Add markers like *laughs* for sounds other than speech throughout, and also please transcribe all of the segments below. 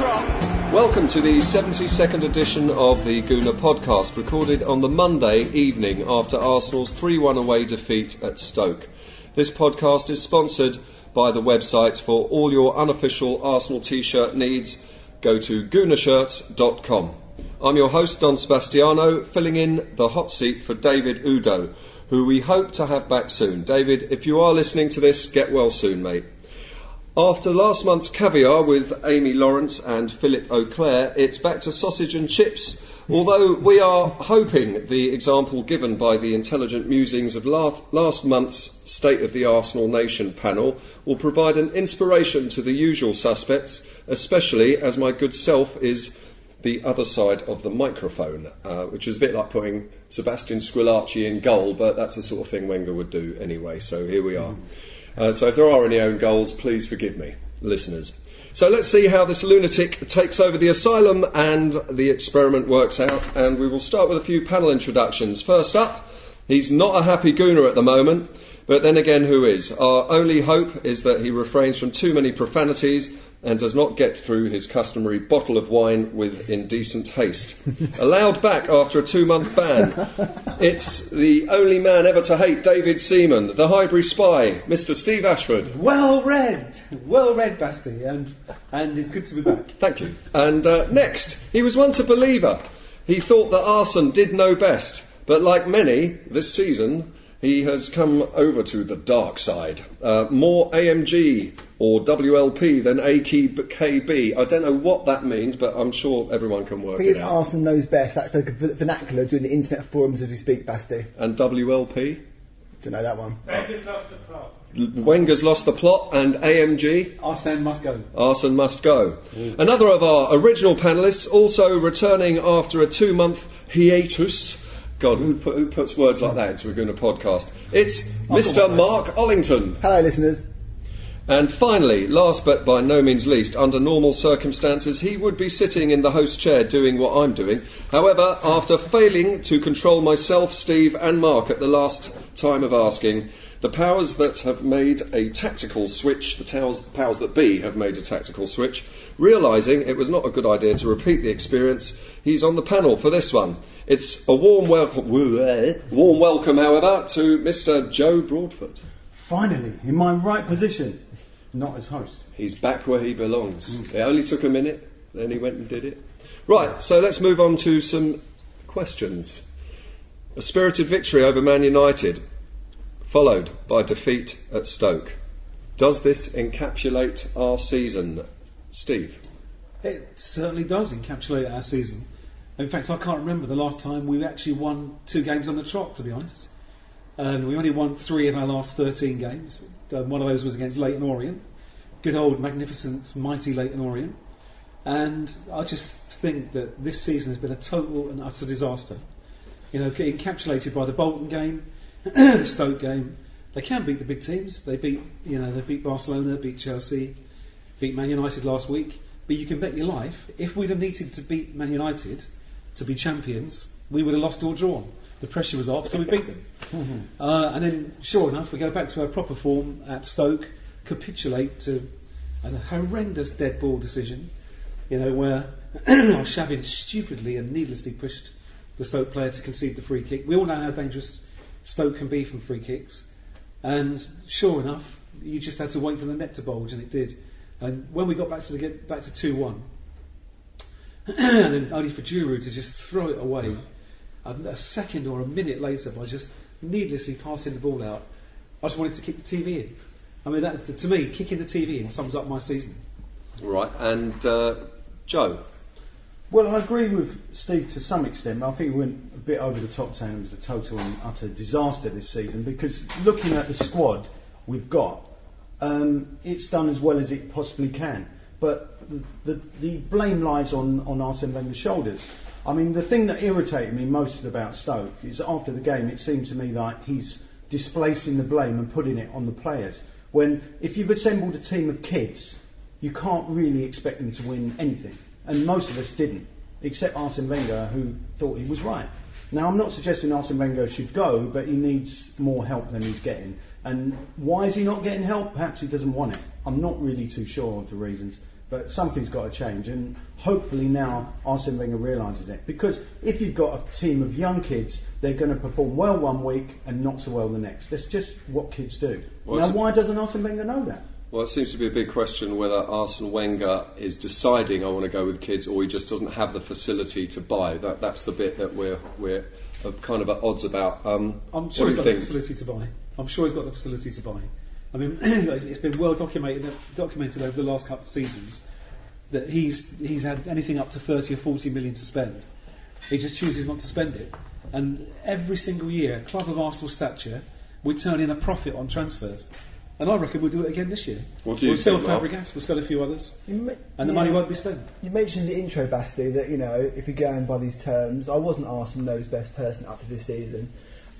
crop. Welcome to the 72nd edition of the Gooner podcast, recorded on the Monday evening after Arsenal's 3 1 away defeat at Stoke. This podcast is sponsored by the website for all your unofficial Arsenal t shirt needs. Go to goonershirts.com. I'm your host, Don Sebastiano, filling in the hot seat for David Udo, who we hope to have back soon. David, if you are listening to this, get well soon, mate. After last month's caviar with Amy Lawrence and Philippe Auclair, it's back to sausage and chips. Although we are hoping the example given by the intelligent musings of last, last month's State of the Arsenal Nation panel will provide an inspiration to the usual suspects, especially as my good self is the other side of the microphone, uh, which is a bit like putting Sebastian Squillaci in goal, but that's the sort of thing Wenger would do anyway. So here we are. Uh, so if there are any own goals, please forgive me, listeners. So let's see how this lunatic takes over the asylum and the experiment works out. And we will start with a few panel introductions. First up, he's not a happy gooner at the moment, but then again, who is? Our only hope is that he refrains from too many profanities and does not get through his customary bottle of wine with indecent haste. Allowed back after a two month ban. It's the only man ever to hate David Seaman, the Highbury spy, Mr. Steve Ashford. Well read, well read, Basti, and and it's good to be back. Thank you. And uh, next, he was once a believer. He thought that Arsene did know best, but like many this season, he has come over to the dark side. Uh, more AMG or WLP than AKB. I don't know what that means, but I'm sure everyone can work I think it it's out. Arsenal knows best. That's the vernacular doing the internet forums as we speak, Basti. And WLP? Don't know that one. Wenger's lost the plot, Wenger's lost the plot, and AMG? Arsene must go. Arsene must go. Another of our original panellists, also returning after a two month hiatus. God, who, put, who puts words like that into a Gooner podcast? It's Mr. Marc Ollington. Hello, listeners. And finally, last but by no means least, under normal circumstances, he would be sitting in the host chair doing what I'm doing. However, after failing to control myself, Steve, and Mark at the last time of asking, the powers that have made a tactical switch, the powers that be have made a tactical switch, realising it was not a good idea to repeat the experience, he's on the panel for this one. It's a warm welcome, *laughs* warm welcome, however, to Mr. Joe Broadfoot. Finally, in my right position, not as host. He's back where he belongs. It only took a minute, then he went and did it. Right, so let's move on to some questions. A spirited victory over Man United, followed by defeat at Stoke. Does this encapsulate our season, Steve? It certainly does encapsulate our season. In fact, I can't remember the last time we actually won two games on the trot, to be honest. And we only won three of our last 13 games. One of those was against Leyton Orient. Good old, magnificent, mighty Leyton Orient. And I just think that this season has been a total and utter disaster. You know, encapsulated by the Bolton game, *clears throat* the Stoke game. They can beat the big teams. They beat, you know, they beat Barcelona, beat Chelsea, beat Man United last week. But you can bet your life, if we'd have needed to beat Man United to be champions, we would have lost or drawn. The pressure was off, so we beat them. uh, and then, sure enough, we go back to our proper form at Stoke, capitulate to a horrendous dead ball decision, you know, where *clears throat* Shavin stupidly and needlessly pushed the Stoke player to concede the free kick. We all know how dangerous Stoke can be from free kicks. And sure enough, you just had to wait for the net to bulge, and it did. And when we got back to the get back to two one, *clears throat* and then only for Djourou to just throw it away a, a second or a minute later by just needlessly passing the ball out, I just wanted to kick the TV in. I mean, that, to me, kicking the TV in sums up my season. Right, and uh, Joe? Well, I agree with Steve to some extent. I think he went a bit over the top saying it was a total and utter disaster this season because looking at the squad we've got, um, it's done as well as it possibly can. But the, the, the blame lies on, on Arsene Wenger's shoulders. I mean, the thing that irritated me most about Stoke is after the game, it seemed to me like he's displacing the blame and putting it on the players. When, if you've assembled a team of kids, you can't really expect them to win anything. And most of us didn't, except Arsene Wenger, who thought he was right. Now, I'm not suggesting Arsene Wenger should go, but he needs more help than he's getting. And why is he not getting help? Perhaps he doesn't want it. I'm not really too sure of the reasons, but something's got to change, and hopefully now Arsene Wenger realises it. Because if you've got a team of young kids, they're going to perform well one week and not so well the next. That's just what kids do. Well, now, why doesn't Arsene Wenger know that? Well, it seems to be a big question whether Arsene Wenger is deciding I want to go with kids, or he just doesn't have the facility to buy. That, that's the bit that we're we're uh, kind of at odds about. Um, I'm sure what he's do got you the facility to buy. I'm sure he's got the facility to buy. I mean, *clears throat* it's been well documented documented over the last couple of seasons that he's he's had anything up to 30 or 40 million to spend. He just chooses not to spend it. And every single year, a club of Arsenal stature, we turn in a profit on transfers. And I reckon we'll do it again this year. What do you we'll sell think, Mark? We'll sell a few others, ma- and the yeah. money won't be spent. You mentioned the intro, Basti, that you know if you're going by these terms, I wasn't Arsenal knows best person up to this season.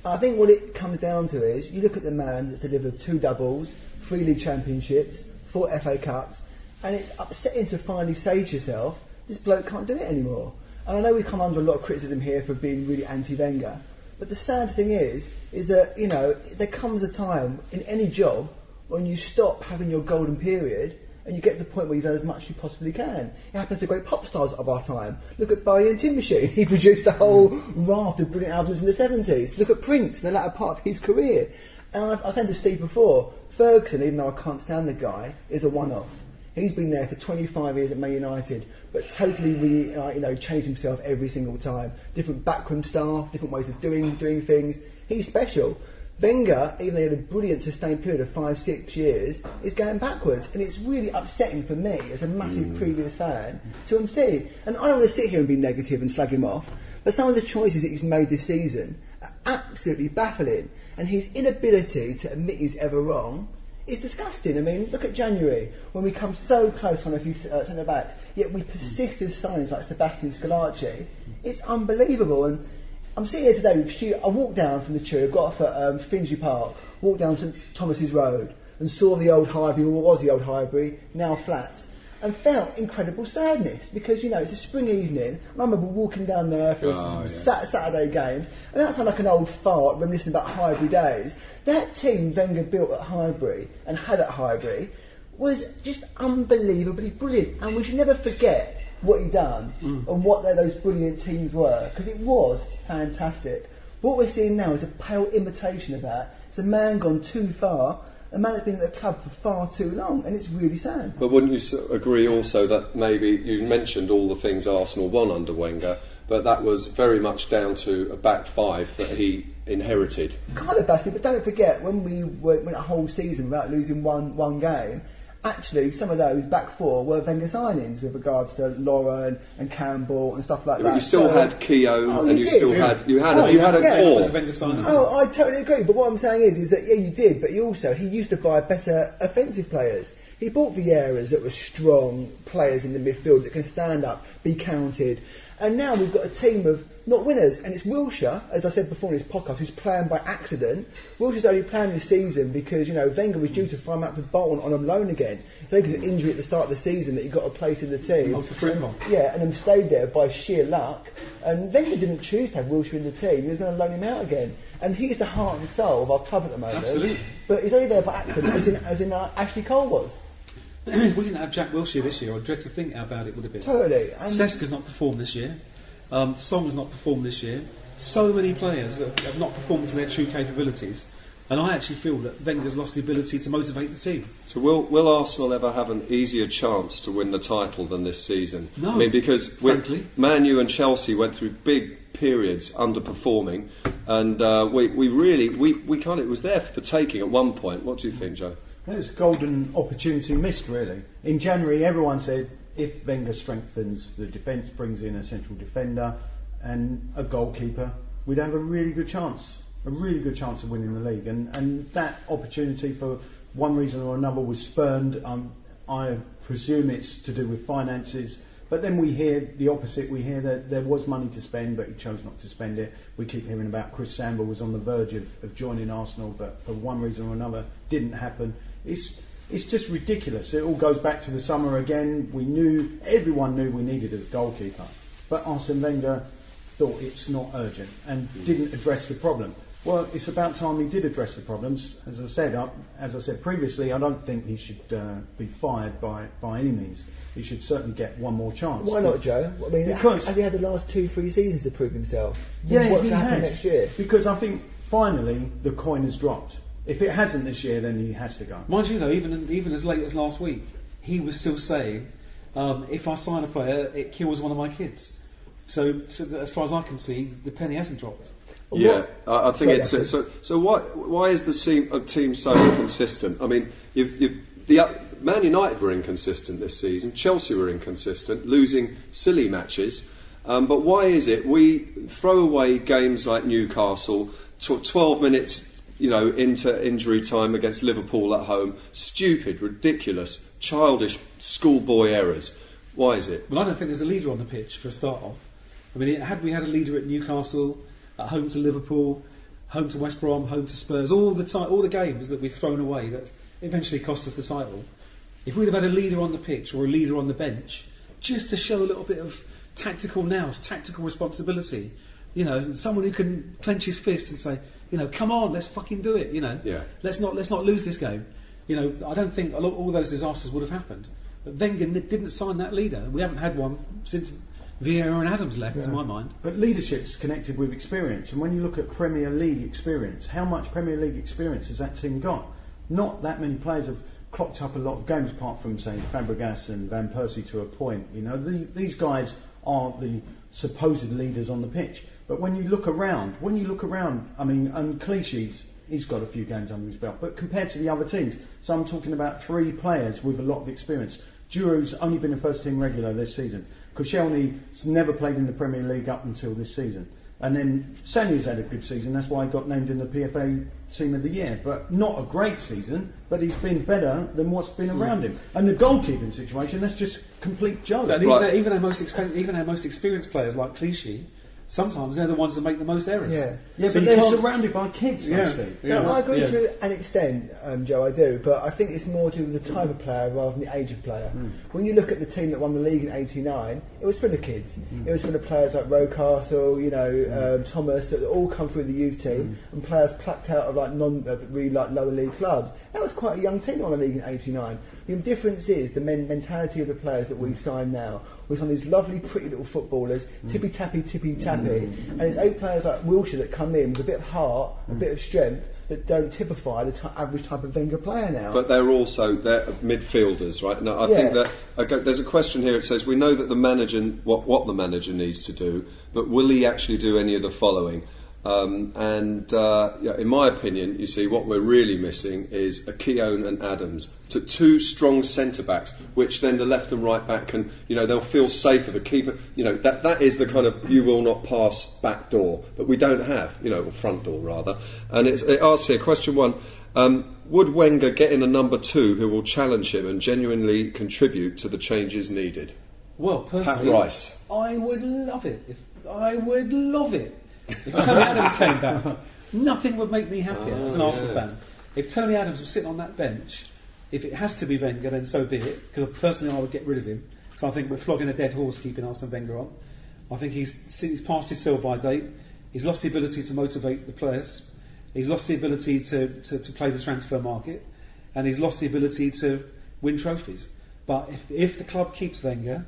I think what it comes down to is you look at the man that's delivered two doubles, three league championships, four FA Cups, and it's upsetting to finally say to yourself, this bloke can't do it anymore. And I know we come under a lot of criticism here for being really anti-Wenger, but the sad thing is, is that you know there comes a time in any job when you stop having your golden period and you get to the point where you've done as much as you possibly can. It happens to great pop stars of our time. Look at Bowie and Tin Machine. *laughs* He produced a whole raft of brilliant albums in the 70s. Look at Prince in the latter part of his career. And I was saying to Steve before, Ferguson, even though I can't stand the guy, is a one-off. He's been there for 25 years at Man United, but totally re, uh, you know, changed himself every single time. Different backroom staff, different ways of doing doing things. He's special. Wenger, even though he had a brilliant sustained period of five, six years, is going backwards, and it's really upsetting for me as a massive previous fan to him see. And I don't want to sit here and be negative and slag him off, but some of the choices that he's made this season are absolutely baffling, and his inability to admit he's ever wrong is disgusting. I mean, look at January when we come so close on a few uh, centre backs, yet we persist with signings like Sebastian Squillaci. It's unbelievable. And I'm sitting here today with Stu. I walked down from the tube, got off at um, Finsbury Park, walked down St Thomas's Road, and saw the old Highbury, what was the old Highbury, now flats. And felt incredible sadness because you know it's a spring evening. And I remember walking down there for Oh, yeah. Sat- Saturday games, and that sounded like an old fart reminiscing about Highbury days. That team Wenger built at Highbury and had at Highbury was just unbelievably brilliant, and we should never forget what he'd done mm. and what those brilliant teams were because it was fantastic. What we're seeing now is a pale imitation of that. It's a man gone too far, a man that's been at the club for far too long, and it's really sad. But wouldn't you agree also that maybe you mentioned all the things Arsenal won under Wenger, but that was very much down to a back five that he inherited. kind of bastard, but don't forget when we went, went a whole season without losing one one game. Actually, some of those back four were Wenger signings with regards to Lauren and Campbell and stuff like But that. you still So- had Keown, Oh, and you did, still yeah. had you had Oh, a, you had a yeah. Was a core. Oh, I totally agree. But what I'm saying is, is that yeah, you did, but he also he used to buy better offensive players. He bought Vieiras that were strong players in the midfield that can stand up, be counted, and now we've got a team of not winners. And it's Wilshere, as I said before in his podcast, who's playing by accident. Wilshere's only playing this season because you know Wenger was due to fly out to Bolton on a loan again. So because of an injury at the start of the season that he got a place in the team. Yeah, and then stayed there by sheer luck. And Wenger didn't choose to have Wilshere in the team. He was going to loan him out again. And he's the heart and soul of our club at the moment. Absolutely. But he's only there by accident, as in, as in uh, Ashley Cole was. If we didn't have Jack Wilshere this year, I dread to think how bad it would have been. Totally. And Seska's not performed this year. Um, Song's not performed this year. So many players have, have not performed to their true capabilities. And I actually feel that Wenger's lost the ability to motivate the team. So will will Arsenal ever have an easier chance to win the title than this season? No, I mean because we- frankly. Man U and Chelsea went through big periods underperforming, and uh, we we really we we kind of it was there for the taking at one point. What do you think, Joe? There's golden opportunity missed, really. In January, everyone said if Wenger strengthens the defence, brings in a central defender and a goalkeeper, we'd have a really good chance, a really good chance of winning the league. And, and that opportunity, for one reason or another, was spurned. Um, I presume it's to do with finances. But then we hear the opposite. We hear that there was money to spend, but he chose not to spend it. We keep hearing about Chris Samba was on the verge of, of joining Arsenal, but for one reason or another, didn't happen. It's it's just ridiculous. It all goes back to the summer again. We knew everyone knew we needed a goalkeeper, but Arsene Wenger thought it's not urgent and didn't address the problem. Well, it's about time he did address the problems. As I said, I, as I said previously, I don't think he should uh, be fired by, by any means. He should certainly get one more chance. Why not, Joe? I mean, Because- has he had the last two, three seasons to prove himself? Yeah, What's he going to happen has. next year? Because I think finally the coin has dropped. If it hasn't this year, then he has to go. Mind you, though, even even as late as last week, he was still saying, um, "If I sign a player, it kills one of my kids." So, so as far as I can see, the penny hasn't dropped. Yeah, I, I think Sorry, it's so. So why why is the team, uh, team so inconsistent? I mean, you've, you've, the uh, Man United were inconsistent this season. Chelsea were inconsistent, losing silly matches. Um, but why is it we throw away games like Newcastle, tw- twelve minutes, you know, into injury time against Liverpool at home? Stupid, ridiculous, childish, schoolboy errors. Why is it? Well, I don't think there's a leader on the pitch for a start off. I mean, had we had a leader at Newcastle, at home to Liverpool, home to West Brom, home to Spurs, all the ti all the games that we've thrown away that eventually cost us the title. If we'd have had a leader on the pitch or a leader on the bench, just to show a little bit of tactical nous, tactical responsibility, you know, someone who can clench his fist and say, you know, come on, let's fucking do it, you know, Yeah. let's not let's not lose this game. You know, I don't think a lot, all those disasters would have happened. But Wenger didn't sign that leader. We haven't had one since Vieira and Adams left, to my mind. But leadership's connected with experience, and when you look at Premier League experience, how much Premier League experience has that team got? Not that many players have clocked up a lot of games, apart from say Fabregas and Van Persie to a point. You know, the, these guys are the supposed leaders on the pitch. But when you look around, when you look around, I mean, and Clichy's he's got a few games under his belt, but compared to the other teams, so I'm talking about three players with a lot of experience. Djourou's only been a first team regular this season. Koscielny's never played in the Premier League up until this season. And then Sanya's had a good season, that's why he got named in the PFA Team of the Year. But not a great season, but he's been better than what's been hmm. around him. And the goalkeeping situation, that's just complete joke. And Right. even, even our most expen- even our most experienced players like Clichy, sometimes they're the ones that make the most errors. Yeah. Yeah, So but you they're can't- surrounded by kids, Yeah. Steve. Yeah. No, I agree Yeah. to an extent, um, Joe. I do, but I think it's more to do with the type of player rather than the age of player. When you look at the team that won the league in '89, it was full the kids. It was full the players like Rocastle, you know, um, Thomas, that all come through the youth team, and players plucked out of like non, of really like lower league clubs. That was quite a young team that won the league in '89. The difference is the men- mentality of the players that we mm. sign now. We sign these lovely, pretty little footballers, mm. tippy tappy, tippy mm. tappy, and it's eight players like Wilshere that come in with a bit of heart, a bit of strength, that don't typify the t- average type of Wenger player now. But they're also they're midfielders, right? Now, I Yeah. think that okay, there's a question here. It says we know that the manager what what the manager needs to do, but will he actually do any of the following? Um, and uh, yeah, in my opinion, you see, what we're really missing is a Keown and Adams, to two strong centre backs, which then the left and right back can, you know, they'll feel safer. The keeper, you know, that that is the kind of you will not pass back door that we don't have, you know, or front door rather. And it's, it asks here, question one. Um, would Wenger get in a number two who will challenge him and genuinely contribute to the changes needed? Well, personally, Pat Rice. I would love it. If I would love it if Tony *laughs* Adams came back. Nothing would make me happier as an oh, Arsenal fan. If Tony Adams was sitting on that bench, if it has to be Wenger, then so be it. Because personally, I would get rid of him. Because I think we're flogging a dead horse keeping Arsene Wenger on. I think he's, he's past his sell-by date. He's lost the ability to motivate the players. He's lost the ability to, to, to play the transfer market. And he's lost the ability to win trophies. But if, if the club keeps Wenger,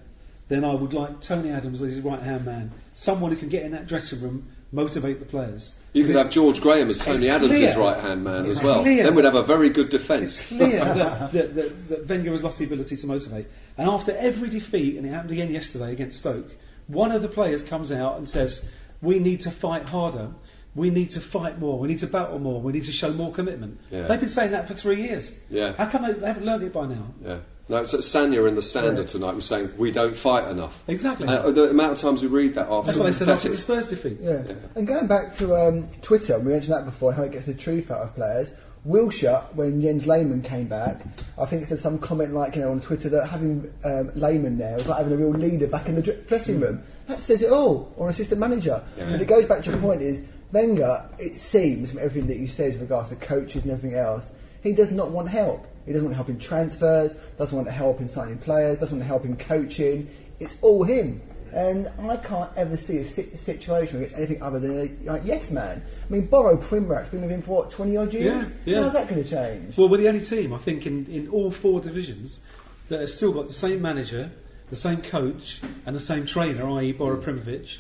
then I would like Tony Adams as his right hand man. Someone who can get in that dressing room, motivate the players. You could have George Graham as Tony Adams' right hand man as well. clear. Then we'd have a very good defence. It's clear *laughs* *laughs* that, that, that, that Wenger has lost the ability to motivate. And after every defeat, and it happened again yesterday against Stoke, one of the players comes out and says, We need to fight harder. We need to fight more. We need to battle more. We need to show more commitment. Yeah. They've been saying that for three years. Yeah. How come they haven't learned it by now? Yeah. No, so Sanya in the standard tonight was saying we don't fight enough. Exactly. Uh, the amount of times we read that after That's what they said after the pathetic. Spurs defeat. Yeah. And going back to um, Twitter, we mentioned that before, how it gets the truth out of players. Wilshere, when Jens Lehmann came back, I think said some comment like, you know, on Twitter that having um, Lehmann there was like having a real leader back in the dr- dressing room. That says it all, or an assistant manager. Yeah. And it goes back to your point is, Wenger, it seems from everything that you say with regards to coaches and everything else, he does not want help. He doesn't want to help in transfers, doesn't want to help in signing players, doesn't want to help in coaching. It's all him. And I can't ever see a situation where it's anything other than a like, yes man. I mean, Boro Primorac's been with him for what, 20 odd years? Yeah, yeah. How's that going to change? Well, we're the only team, I think, in, in all four divisions that has still got the same manager, the same coach, and the same trainer, i.e., Boro Primorac,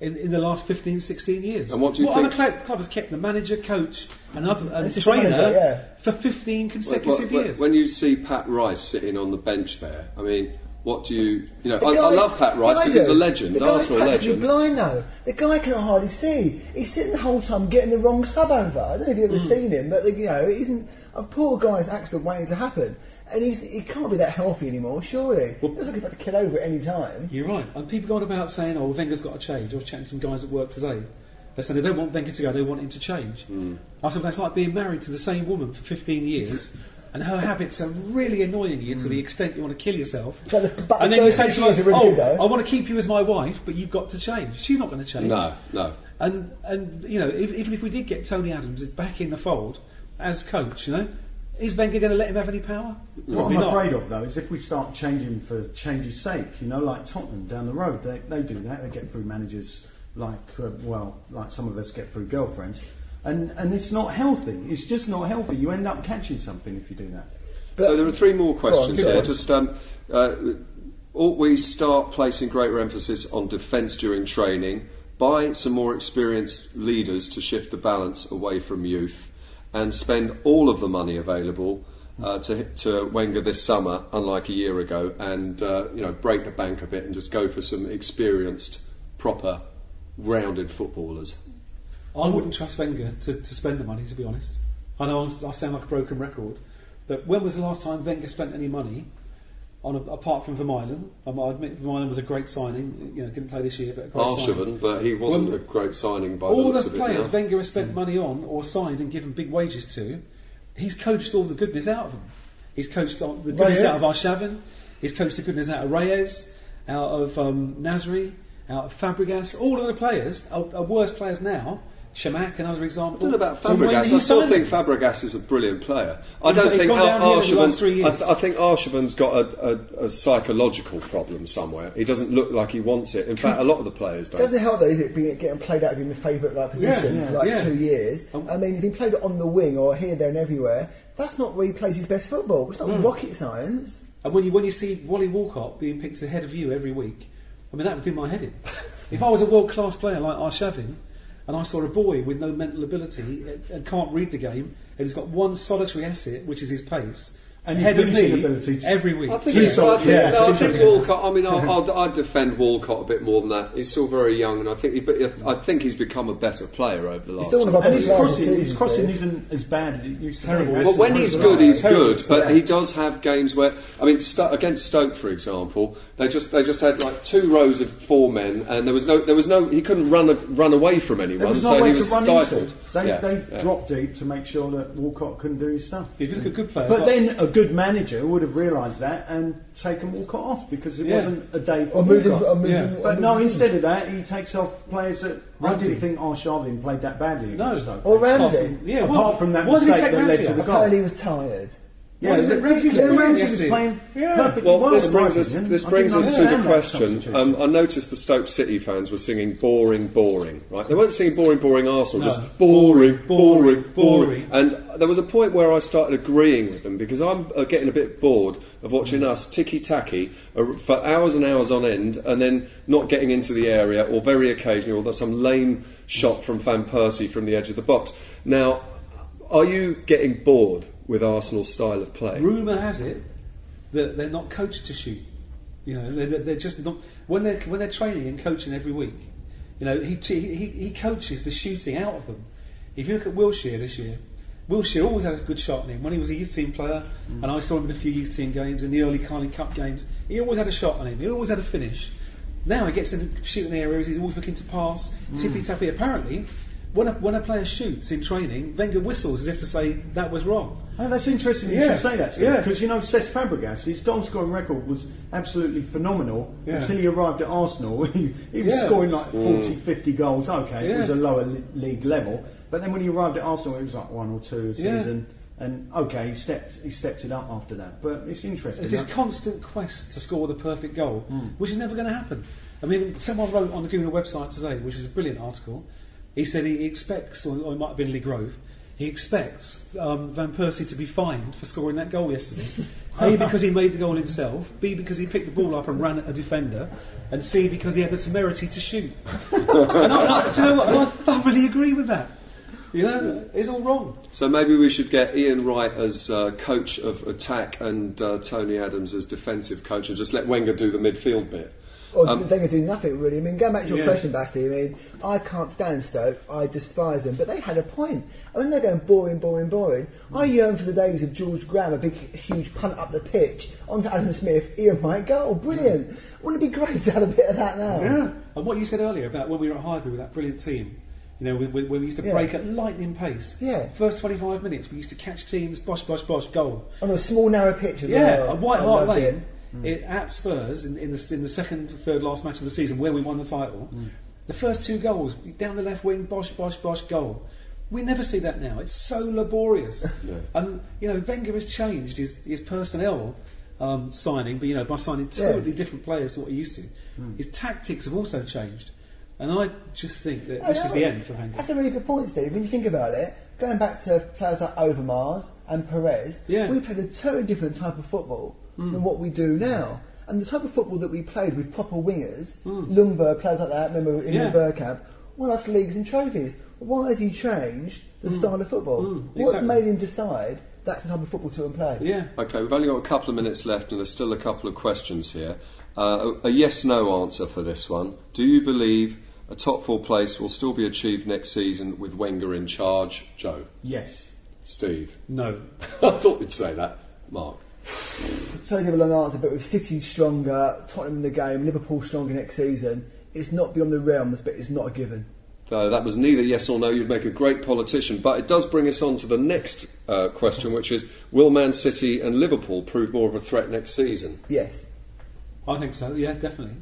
in, in the last 15, 16 years. And what do you other think- club, club has kept the manager, coach, and, other, and It's just the trainer manager, yeah. for 15 consecutive When- years? When you see Pat Rice sitting on the bench there, I mean, what do you, you know, The I, I love Pat Rice because he's a legend, The guy's Arsenal practically legend. blind though. The guy can hardly see. He's sitting the whole time getting the wrong sub over. I don't know if you've ever Hmm. seen him, but you know, it isn't a poor guy's accident waiting to happen. And he's, he can't be that healthy anymore, surely. He looks like he's about to kill over at any time. You're right. And people going about saying, oh, Wenger's got to change. I was chatting to some guys at work today. They said they don't want Wenger to go, they want him to change. Hmm. I said, that's like being married to the same woman for 15 years. *laughs* And her habits are really annoying you to the hmm. extent you want to kill yourself. But the- but and then you say to her, really "Oh, though." I want to keep you as my wife, but you've got to change." She's not going to change. No, no. And and you know, if, even if we did get Tony Adams back in the fold as coach, you know, is Wenger going to let him have any power? What Probably I'm not. afraid of though is if we start changing for change's sake, you know, like Tottenham down the road, they, they do that. They get through managers like, uh, well, like some of us get through girlfriends, and and it's not healthy. It's just not healthy. You end up catching something if you do that. so there are three more questions go on. here. Just um, uh, ought we start placing greater emphasis on defence during training, buy some more experienced leaders to shift the balance away from youth, and spend all of the money available uh, to, to Wenger this summer, unlike a year ago, and uh, you know break the bank a bit and just go for some experienced, proper, rounded footballers. I wouldn't trust Wenger to, to spend the money, to be honest. I know I'm, I sound like a broken record, but when was the last time Wenger spent any money on a, apart from Vermaelen? Um, I admit Vermaelen was a great signing. You know, didn't play this year, but a great signing. Arshavin, but he wasn't Well, a great signing by the way. All looks the of it players now. Wenger has spent money on or signed and given big wages to, he's coached all the goodness out of them. He's coached all the goodness Reyes? out of Arshavin. He's coached the goodness out of Reyes, out of um, Nasri, out of Fabregas. All of the players are, are worse players now. Chamakh, another example. I don't know about Fabregas. I still think them- Fabregas is a brilliant player. I don't think gone downhill in the last three Arshavin. I, years. th- I think Arshavin's got a, a, a psychological problem somewhere. He doesn't look like he wants it. In fact, a lot of the players don't. Doesn't help though, is it, being, getting played out of your favourite like, position Yeah, for like yeah. two years? I mean, he's been played on the wing or here, there, and everywhere. That's not where he plays his best football. It's not Mm. rocket science. And when you when you see Wally Walcott being picked ahead of you every week, I mean that would do my head in. *laughs* if I was a world class player like Arshavin, and I saw a boy with no mental ability and- can't read the game, and he's got one solitary asset, which is his pace, And his ahead of finishing me ability to- every week. I think, Two I think, yeah, no, I think Walcott. I mean, *laughs* I'll, I'll, I'd defend Walcott a bit more than that. He's still very young, and I think, he, but I think he's become a better player over the last. still one of two And his crossing, his crossing Steve. isn't as bad as it used to Terrible. be. But when he's good, he's good. But Yeah. he does have games where, I mean, Sto- against Stoke, for example, they just they just had like two rows of four men, and there was no there was no he couldn't run a, run away from anyone, There was so no way he to run stifled. into. They, Yeah, they yeah. dropped deep to make sure that Walcott couldn't do his stuff. If you look at good players, But like- then a good manager would have realised that and taken Walcott off because it Yeah. wasn't a day for Or moving, Walcott. or moving, Yeah. or But no, moving- instead of that, he takes off players that I Ramsey. didn't think Arshavin played that badly No. against Stoke. Or apart Ramsey. from- yeah, Apart what- from that why did he mistake take that led Ramsey to off? the goal. Apparently he was tired. Yeah, Wasn't it the- Ramsey the- playing Ramsey was playing Yeah. perfectly Well, well. this brings us. This brings us to the question. Um, I noticed the Stoke City fans were singing "boring, boring." Right? They weren't singing "boring, boring Arsenal." No. Just boring, boring, Boring, boring, boring. And there was a point where I started agreeing with them because I'm uh, getting a bit bored of watching us ticky tacky uh, for hours and hours on end, and then not getting into the area, or very occasionally, or there's some lame shot from Van Persie from the edge of the box. Now, are you getting bored with Arsenal's style of play? Rumour has it that they're not coached to shoot. You know, they're, they're just not when they're when they're training and coaching every week. You know, he, he he coaches the shooting out of them. If you look at Wilshere this year, Wilshere always had a good shot in him when he was a youth team player, mm. and I saw him in a few youth team games in the early Carling Cup games. He always had a shot on him. He always had a finish. Now he gets in shooting areas. He's always looking to pass, mm. tippy tappy. Apparently, when a, when a player shoots in training, Wenger whistles as if to say that was wrong. Oh, that's interesting you Yeah. should say that, Yeah. because you know Cesc Fabregas, his goal scoring record was absolutely phenomenal Yeah. until he arrived at Arsenal. *laughs* he, he was Yeah. scoring like mm. 40, 50 goals. Okay, it was a lower le- league level, but then when he arrived at Arsenal, it was like one or two a Yeah. season. And okay, he stepped he stepped it up after that, but it's interesting. It's this that- constant quest to score the perfect goal, hmm. which is never going to happen. I mean, someone wrote on the Google website today, which is a brilliant article. He said he expects, or, or it might have been Lee Grove, he expects um, Van Persie to be fined for scoring that goal yesterday. A, *laughs* because he made the goal himself, B, because he picked the ball up and ran at a defender, and C, because he had the temerity to shoot. *laughs* and I, I, do you know what? And I thoroughly agree with that. You know, it's all wrong. So maybe we should get Ian Wright as uh, coach of attack and uh, Tony Adams as defensive coach and just let Wenger do the midfield bit. Or Um, they could do nothing really. I mean, going back to your Yeah. question, Basti. I mean, I can't stand Stoke. I despise them, but they had a point. I mean, they're going boring, boring, boring. I yearn for the days of George Graham, a big, huge punt up the pitch onto Alan Smith, Ian Wright goal, brilliant. Wouldn't it be great to have a bit of that now? Yeah. And what you said earlier about when we were at Highbury with that brilliant team, you know, when, we used to Yeah. break at lightning pace. Yeah. First 25 minutes, we used to catch teams, bosh, bosh, bosh, goal. On a small, narrow pitch as Yeah, well. at White Hart Lane. it. Mm. It, at Spurs, in, in, the, in the second, third last match of the season, where we won the title, mm. the first two goals, down the left wing, bosh, bosh, bosh, goal. We never see that now. It's so laborious. *laughs* And, you know, Wenger has changed his, his personnel um, signing, but, you know, by signing Yeah. totally different players to what he used to. Mm. His tactics have also changed. And I just think that Oh, this no, is the end for Wenger. That's a really good point, Steve. When you think about it, going back to players like Overmars and Pires, Yeah. we played a totally different type of football than mm. what we do now. And the type of football that we played with proper wingers, mm. Ljungberg, players like that, remember in Yeah. the Bergkamp, won us leagues and trophies. Why has he changed the mm. style of football? What's exactly. made him decide that's the type of football to play? Yeah. Okay, we've only got a couple of minutes left, and there's still a couple of questions here. Uh, a, a yes/no answer for this one. Do you believe a top four place will still be achieved next season with Wenger in charge? Joe, yes. Steve. No. *laughs* I thought you'd say that. Mark. Sorry to give a long answer, but with City stronger, Tottenham in the game, Liverpool stronger next season, it's not beyond the realms, but it's not a given. Uh, that was neither yes or no. You'd make a great politician, but it does bring us on to the next uh, question, which is: Will Man City and Liverpool prove more of a threat next season? Yes. I think so, yeah, definitely.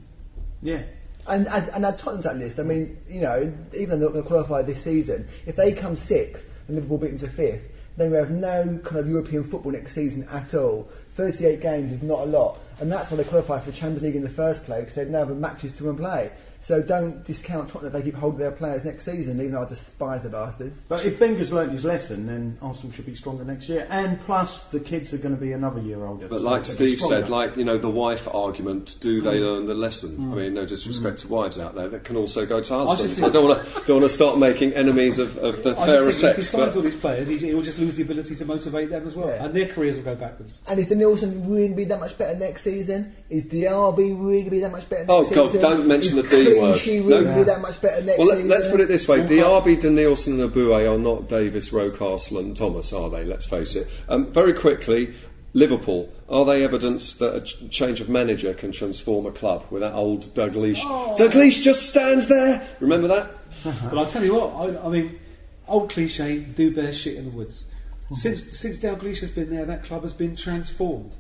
Yeah. And, and, and add Tottenham's that list. I mean, you know, even though they're not going to qualify this season, if they come sixth and Liverpool beat them to fifth, then we have no kind of European football next season at all. 38 games is not a lot. And that's why they qualify for the Champions League in the first place, because they've no other matches to play. So don't discount Tottenham if they keep hold of their players next season, even though I despise the bastards. But if Wenger's learnt his lesson, then Arsenal should be stronger next year. And plus, the kids are going to be another year older. But so like Steve said, like you know, the wife argument: Do they mm. learn the lesson? Mm. I mean, no disrespect to mm. wives out there, that can also go to just husbands. I, think- don't want to don't want to start making enemies of, of the I fairer just think if he sex. signs all these players, he, he will just lose the ability to motivate them as well, Yeah. and their careers will go backwards. And is Denilson really going to be that much better next season? Is Diaby really going to be that much better next Oh, season? God, don't mention is the D word. Clichy really No. be that much better next well, let, season? let's put it this way: Diaby, Denilson, and Eboué are not Davis, Rocastle, and Thomas, are they? Let's face it. Um, very quickly, Liverpool are they evidence that a change of manager can transform a club? With that old Doug Leesh? Doug Douglas just stands there. Remember that? *laughs* But I'll tell you what, I, I mean, old cliche, do bear shit in the woods. Since since Dalglish has been there, that club has been transformed.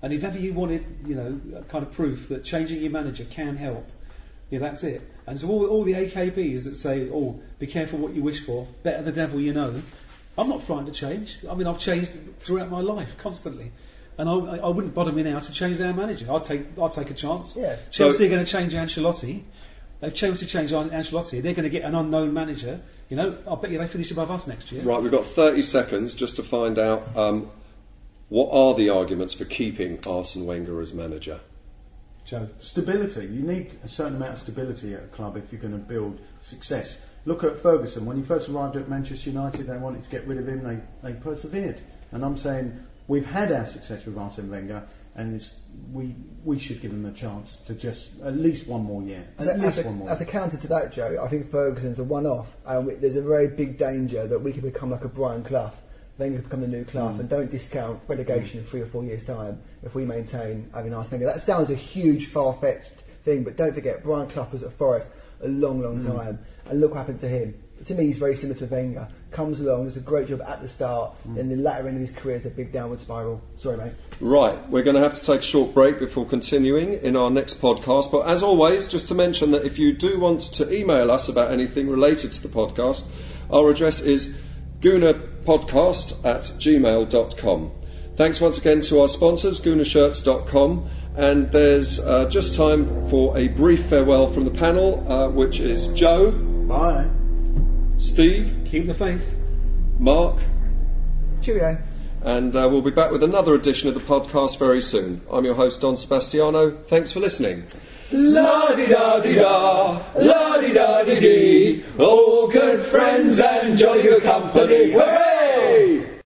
And if ever you wanted, you know, kind of proof that changing your manager can help, yeah, that's it. And so all, all the AKBs that say, oh, be careful what you wish for, better the devil you know, I'm not frightened to change. I mean, I've changed throughout my life, constantly. And I, I I wouldn't bother me now to change our manager. I'd take, I'd take a chance. Yeah. Chelsea So- are going to change Ancelotti. They've chosen to change Ancelotti. They're going to get an unknown manager. You know, I'll bet you they finish above us next year. Right, we've got 30 seconds just to find out um, what are the arguments for keeping Arsene Wenger as manager. Joe. Stability. You need a certain amount of stability at a club if you're going to build success. Look at Ferguson. When he first arrived at Manchester United, they wanted to get rid of him. They, they persevered. And I'm saying we've had our success with Arsene Wenger, and it's, we we should give him a chance to just at least one more year. At As a, least a, one more. as a counter to that, Joe, I think Ferguson's a one-off, and we, there's a very big danger that we could become like a Brian Clough. Wenger could become the new Clough, hmm. and don't discount relegation in three or four years' time if we maintain having Wenger. That sounds a huge, far-fetched thing, but don't forget Brian Clough was at Forest a long, long hmm. time, and look what happened to him. To me, he's very similar to Wenger. Comes along, does a great job at the start, hmm. then the latter end of his career is a big downward spiral. Sorry, mate. Right, we're going to have to take a short break before continuing in our next podcast. But as always, just to mention that if you do want to email us about anything related to the podcast, our address is Gooner podcast at gmail.com. Thanks once again to our sponsors, GoonerShirts.com. And there's uh, just time for a brief farewell from the panel, uh, which is Joe, Bye. Steve, Keep the faith. Mark, Cheerio. and uh, we'll be back with another edition of the podcast very soon. I'm your host, Don Sebastiano. Thanks for listening. La di da di da, la di da di dee. Oh, good friends and jolly good company. Hooray!